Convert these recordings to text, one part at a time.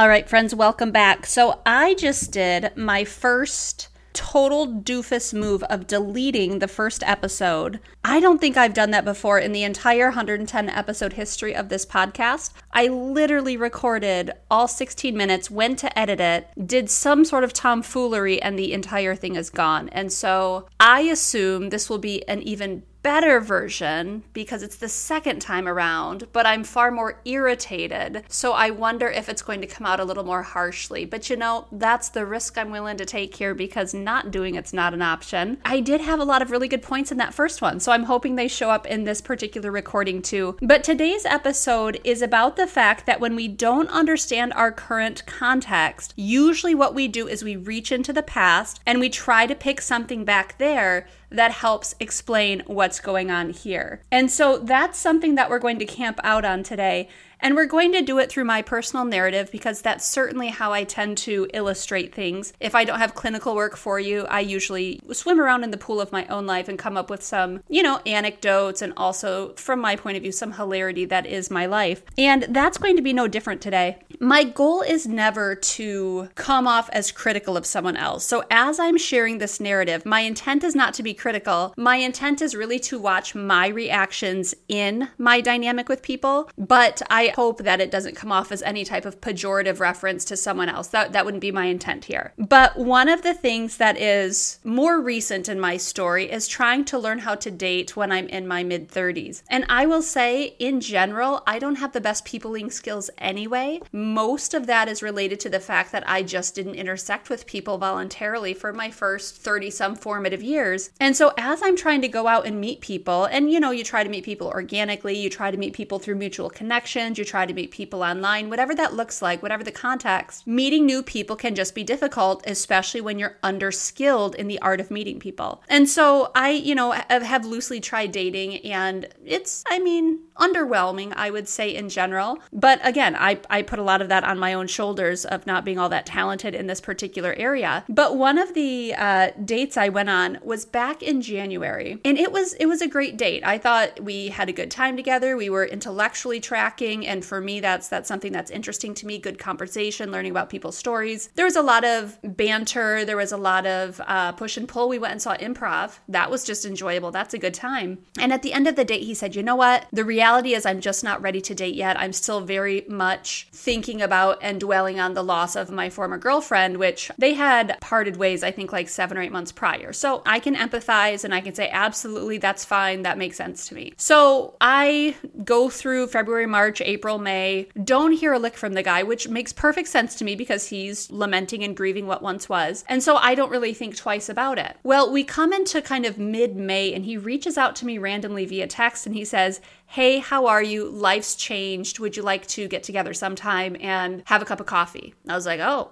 All right, friends, welcome back. So, I just did my first total doofus move of deleting the first episode. I don't think I've done that before in the entire 110 episode history of this podcast. I literally recorded all 16 minutes, went to edit it, did some sort of tomfoolery, and the entire thing is gone. And so I assume this will be an even better version because it's the second time around, but I'm far more irritated. So I wonder if it's going to come out a little more harshly. But you know, that's the risk I'm willing to take here because not doing it's not an option. I did have a lot of really good points in that first one, so I'm hoping they show up in this particular recording too. But today's episode is about the fact that when we don't understand our current context, usually what we do is we reach into the past and we try to pick something back there that helps explain what's going on here. And so that's something that we're going to camp out on today. And we're going to do it through my personal narrative because that's certainly how I tend to illustrate things. If I don't have clinical work for you, I usually swim around in the pool of my own life and come up with some, you know, anecdotes and also, from my point of view, some hilarity that is my life. And that's going to be no different today. My goal is never to come off as critical of someone else. So as I'm sharing this narrative, my intent is not to be critical. My intent is really to watch my reactions in my dynamic with people, but I hope that it doesn't come off as any type of pejorative reference to someone else. That that wouldn't be my intent here. But one of the things that is more recent in my story is trying to learn how to date when I'm in my mid 30s. And I will say in general, I don't have the best peopling skills anyway. Most of that is related to the fact that I just didn't intersect with people voluntarily for my first 30 some formative years. And so as I'm trying to go out and meet people, and you know, you try to meet people organically, you try to meet people through mutual connections, you try to meet people online, whatever that looks like, whatever the context, meeting new people can just be difficult, especially when you're underskilled in the art of meeting people. And so I, you know, have loosely tried dating and it's, I mean, underwhelming, I would say in general. But again, I, I put a lot of that on my own shoulders of not being all that talented in this particular area. But one of the uh, dates I went on was back in January, and it was it was a great date. I thought we had a good time together. We were intellectually tracking, and for me, that's that's something that's interesting to me. Good conversation, learning about people's stories. There was a lot of banter. There was a lot of uh, push and pull. We went and saw improv. That was just enjoyable. That's a good time. And at the end of the date, he said, "You know what? The reality is, I'm just not ready to date yet. I'm still very much thinking about and dwelling on the loss of my former girlfriend, which they had parted ways. I think like seven or eight months prior. So I can empathize and I can say, absolutely, that's fine. That makes sense to me. So I go through February, March, April, May, don't hear a lick from the guy, which makes perfect sense to me because he's lamenting and grieving what once was. And so I don't really think twice about it. Well, we come into kind of mid May and he reaches out to me randomly via text and he says, Hey, how are you? Life's changed. Would you like to get together sometime and have a cup of coffee? I was like, Oh,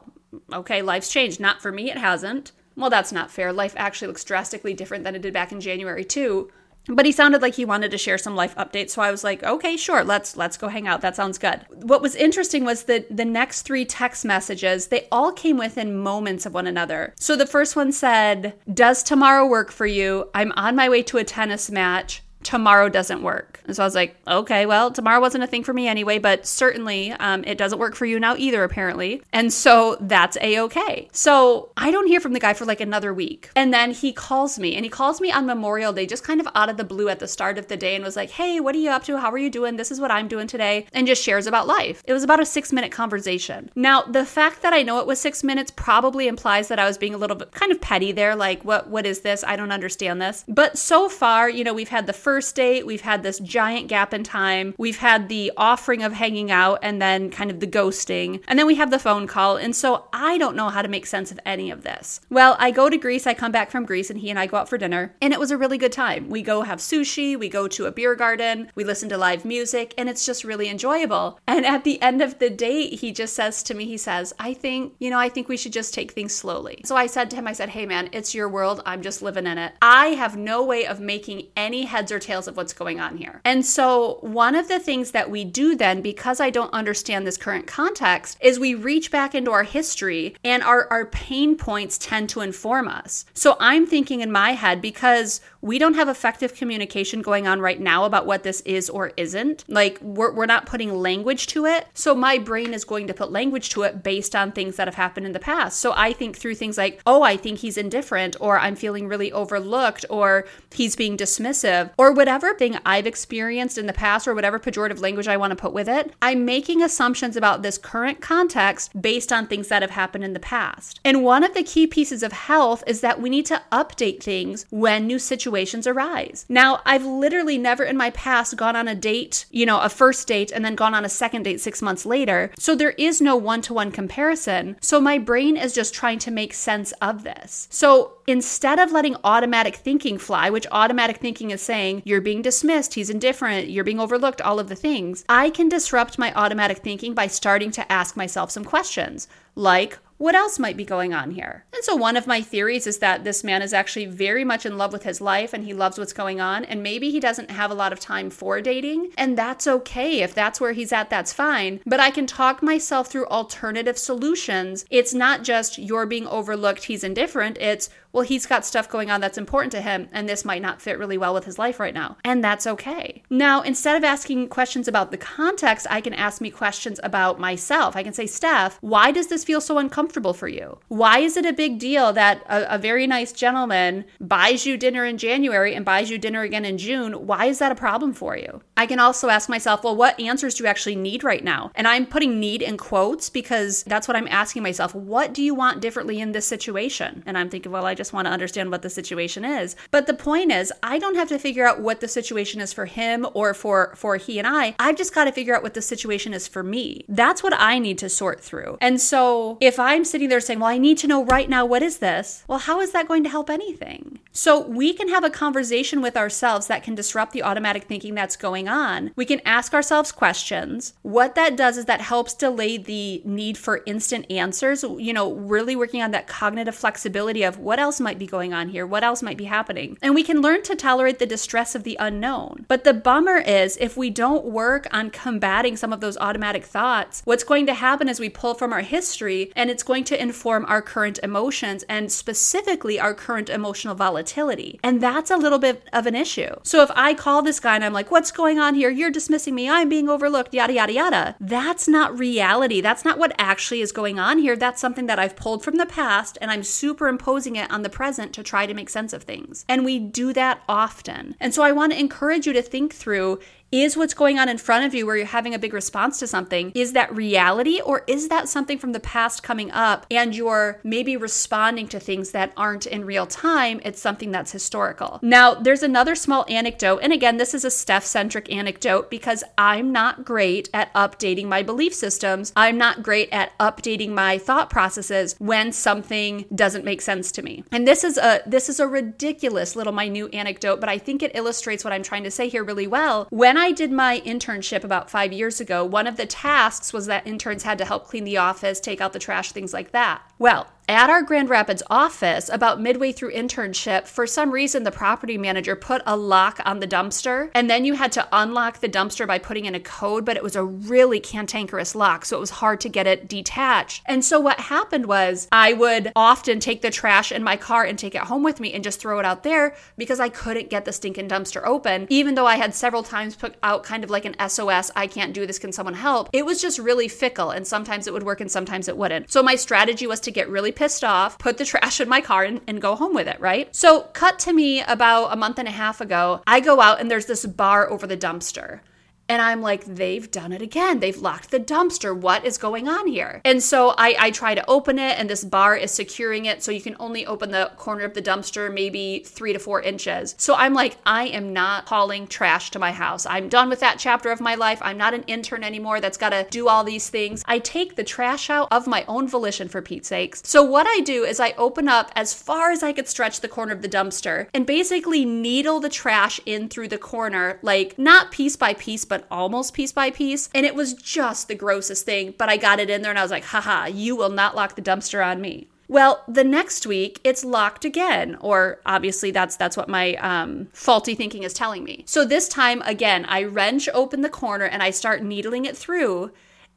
okay, life's changed. Not for me, it hasn't. Well, that's not fair. Life actually looks drastically different than it did back in January, too. But he sounded like he wanted to share some life updates, so I was like, "Okay, sure. Let's let's go hang out. That sounds good." What was interesting was that the next 3 text messages, they all came within moments of one another. So the first one said, "Does tomorrow work for you? I'm on my way to a tennis match tomorrow doesn't work. And so I was like, okay, well, tomorrow wasn't a thing for me anyway, but certainly um, it doesn't work for you now either, apparently. And so that's a okay. So I don't hear from the guy for like another week. And then he calls me and he calls me on Memorial Day, just kind of out of the blue at the start of the day and was like, hey, what are you up to? How are you doing? This is what I'm doing today. And just shares about life. It was about a six minute conversation. Now, the fact that I know it was six minutes probably implies that I was being a little bit kind of petty there. Like, what, what is this? I don't understand this. But so far, you know, we've had the first first date, we've had this giant gap in time, we've had the offering of hanging out, and then kind of the ghosting, and then we have the phone call. And so I don't know how to make sense of any of this. Well, I go to Greece, I come back from Greece, and he and I go out for dinner, and it was a really good time. We go have sushi, we go to a beer garden, we listen to live music, and it's just really enjoyable. And at the end of the date, he just says to me, he says, I think, you know, I think we should just take things slowly. So I said to him, I said, hey man, it's your world. I'm just living in it. I have no way of making any heads or tails of what's going on here. And so one of the things that we do then, because I don't understand this current context, is we reach back into our history and our, our pain points tend to inform us. So I'm thinking in my head, because we don't have effective communication going on right now about what this is or isn't, like we're, we're not putting language to it. So my brain is going to put language to it based on things that have happened in the past. So I think through things like, oh, I think he's indifferent, or I'm feeling really overlooked, or he's being dismissive, or whatever thing I've experienced in the past, or whatever pejorative language I want to put with it, I'm making assumptions about this current context based on things that have happened in the past. And one of the key pieces of health is that we need to update things when new situations arise. Now, I've literally never in my past gone on a date, you know, a first date, and then gone on a second date six months later. So there is no one to one comparison. So my brain is just trying to make sense of this. So instead of letting automatic thinking fly, which automatic thinking is saying, you're being dismissed, he's indifferent, you're being overlooked, all of the things, I can disrupt my automatic thinking by starting to ask myself some questions like, what else might be going on here? And so, one of my theories is that this man is actually very much in love with his life and he loves what's going on. And maybe he doesn't have a lot of time for dating. And that's okay. If that's where he's at, that's fine. But I can talk myself through alternative solutions. It's not just you're being overlooked, he's indifferent. It's, well, he's got stuff going on that's important to him. And this might not fit really well with his life right now. And that's okay. Now, instead of asking questions about the context, I can ask me questions about myself. I can say, Steph, why does this feel so uncomfortable? for you? Why is it a big deal that a, a very nice gentleman buys you dinner in January and buys you dinner again in June? Why is that a problem for you? I can also ask myself, well, what answers do you actually need right now? And I'm putting need in quotes because that's what I'm asking myself. What do you want differently in this situation? And I'm thinking, well, I just want to understand what the situation is. But the point is, I don't have to figure out what the situation is for him or for for he and I. I've just got to figure out what the situation is for me. That's what I need to sort through. And so if I'm sitting there saying, Well, I need to know right now what is this? Well, how is that going to help anything? So we can have a conversation with ourselves that can disrupt the automatic thinking that's going on. We can ask ourselves questions. What that does is that helps delay the need for instant answers, you know, really working on that cognitive flexibility of what else might be going on here, what else might be happening. And we can learn to tolerate the distress of the unknown. But the bummer is if we don't work on combating some of those automatic thoughts, what's going to happen is we pull from our history and it's going to inform our current emotions and specifically our current emotional volatility. And that's a little bit of an issue. So if I call this guy and I'm like, what's going on here? You're dismissing me. I'm being overlooked, yada, yada, yada. That's not reality. That's not what actually is going on here. That's something that I've pulled from the past and I'm superimposing it on the present to try to make sense of things. And we do that often. And so I want to encourage you to think through is what's going on in front of you where you're having a big response to something, is that reality or is that something from the past coming up and you're maybe responding to things that aren't in real time? It's something that's historical. Now, there's another small anecdote. And again, this is a Steph centric anecdote because I'm not great at updating my belief systems. I'm not great at updating my thought processes when something doesn't make sense to me. And this is a this is a ridiculous little minute anecdote, but I think it illustrates what I'm trying to say here really well. When I did my internship about five years ago, one of the tasks was that interns had to help clean the office, take out the trash, things like that. Well, at our Grand Rapids office, about midway through internship, for some reason the property manager put a lock on the dumpster, and then you had to unlock the dumpster by putting in a code, but it was a really cantankerous lock, so it was hard to get it detached. And so what happened was I would often take the trash in my car and take it home with me and just throw it out there because I couldn't get the stinking dumpster open, even though I had several times put out kind of like an SOS, I can't do this, can someone help? It was just really fickle, and sometimes it would work and sometimes it wouldn't. So my strategy was to get really pissed off, put the trash in my car, and, and go home with it, right? So, cut to me about a month and a half ago. I go out and there's this bar over the dumpster. And I'm like, they've done it again. They've locked the dumpster. What is going on here? And so I, I try to open it, and this bar is securing it. So you can only open the corner of the dumpster maybe three to four inches. So I'm like, I am not hauling trash to my house. I'm done with that chapter of my life. I'm not an intern anymore that's got to do all these things. I take the trash out of my own volition, for Pete's sakes. So what I do is I open up as far as I could stretch the corner of the dumpster and basically needle the trash in through the corner, like not piece by piece, but almost piece by piece. And it was just the grossest thing. But I got it in there and I was like, haha, you will not lock the dumpster on me. Well, the next week it's locked again, or obviously that's that's what my um, faulty thinking is telling me. So this time again, I wrench open the corner and I start needling it through.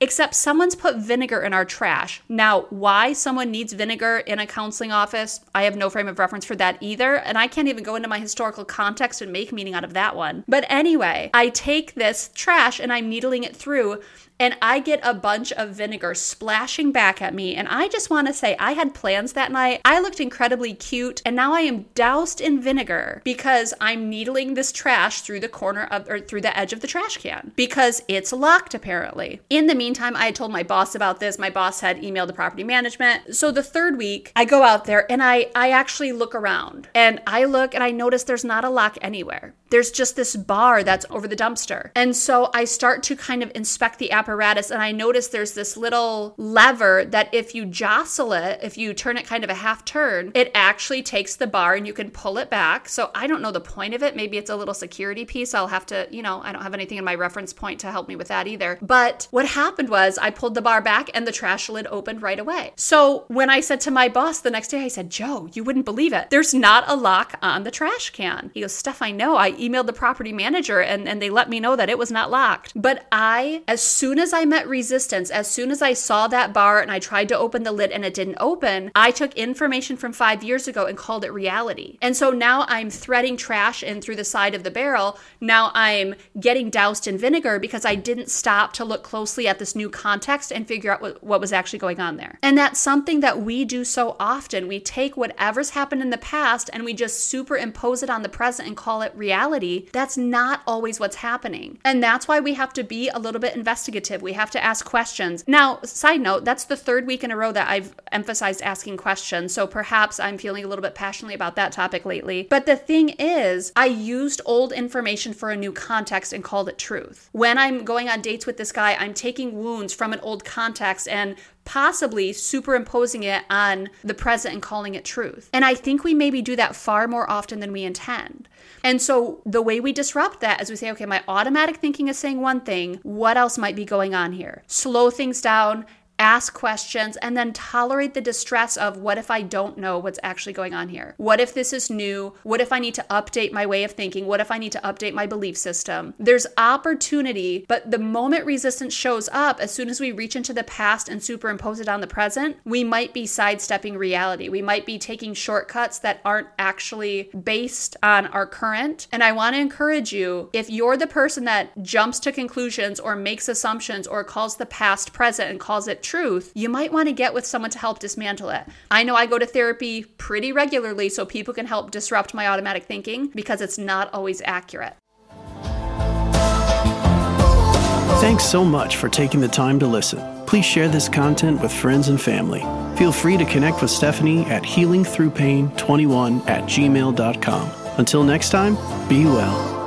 Except someone's put vinegar in our trash. Now, why someone needs vinegar in a counseling office, I have no frame of reference for that either. And I can't even go into my historical context and make meaning out of that one. But anyway, I take this trash and I'm needling it through and I get a bunch of vinegar splashing back at me. And I just want to say, I had plans that night. I looked incredibly cute, and now I am doused in vinegar because I'm needling this trash through the corner of or through the edge of the trash can because it's locked apparently. In the meantime, I had told my boss about this. My boss had emailed the property management. So the third week, I go out there and I I actually look around and I look and I notice there's not a lock anywhere. There's just this bar that's over the dumpster. And so I start to kind of inspect the apparatus and I notice there's this little lever that if you jostle it, if you turn it kind of a half turn, it actually takes the bar and you can pull it back. So I don't know the point of it. Maybe it's a little security piece. I'll have to, you know, I don't have anything in my reference point to help me with that either. But what happened was I pulled the bar back and the trash lid opened right away. So when I said to my boss the next day, I said, Joe, you wouldn't believe it. There's not a lock on the trash can. He goes, Steph, I know. I emailed the property manager and, and they let me know that it was not locked. But I, as soon as I met resistance, as soon as I saw that bar and I tried to open the lid and it didn't open, I took information from five years ago and called it reality. And so now I'm threading trash in through the side of the barrel. Now I'm getting doused in vinegar because I didn't stop to look closely at this new context and figure out what, what was actually going on there. And that's something that we do so often. We take whatever's happened in the past and we just superimpose it on the present and call it reality. That's not always what's happening. And that's why we have to be a little bit investigative. We have to ask questions. Now, side note, that's the third week in a row that I've emphasized asking questions. So perhaps I'm feeling a little bit passionately about that topic lately. But the thing is, I used old information for a new context and called it truth. When I'm going on dates with this guy, I'm taking wounds from an old context and possibly superimposing it on the present and calling it truth. And I think we maybe do that far more often than we intend. And so the way we disrupt that is we say, okay, my automatic thinking is saying one thing. What else might be going on here? Slow things down ask questions, and then tolerate the distress of what if I don't know what's actually going on here? What if this is new? What if I need to update my way of thinking? What if I need to update my belief system? There's opportunity, but the moment resistance shows up, as soon as we reach into the past and superimpose it on the present, we might be sidestepping reality. We might be taking shortcuts that aren't actually based on our current. And I want to encourage you if you're the person that jumps to conclusions or makes assumptions or calls the past present and calls it truth, you might want to get with someone to help dismantle it. I know I go to therapy pretty regularly so people can help disrupt my automatic thinking because it's not always accurate. Thanks so much for taking the time to listen. Please share this content with friends and family. Feel free to connect with Stephanie at healingthroughpain21 at gmail.com. Until next time, be well.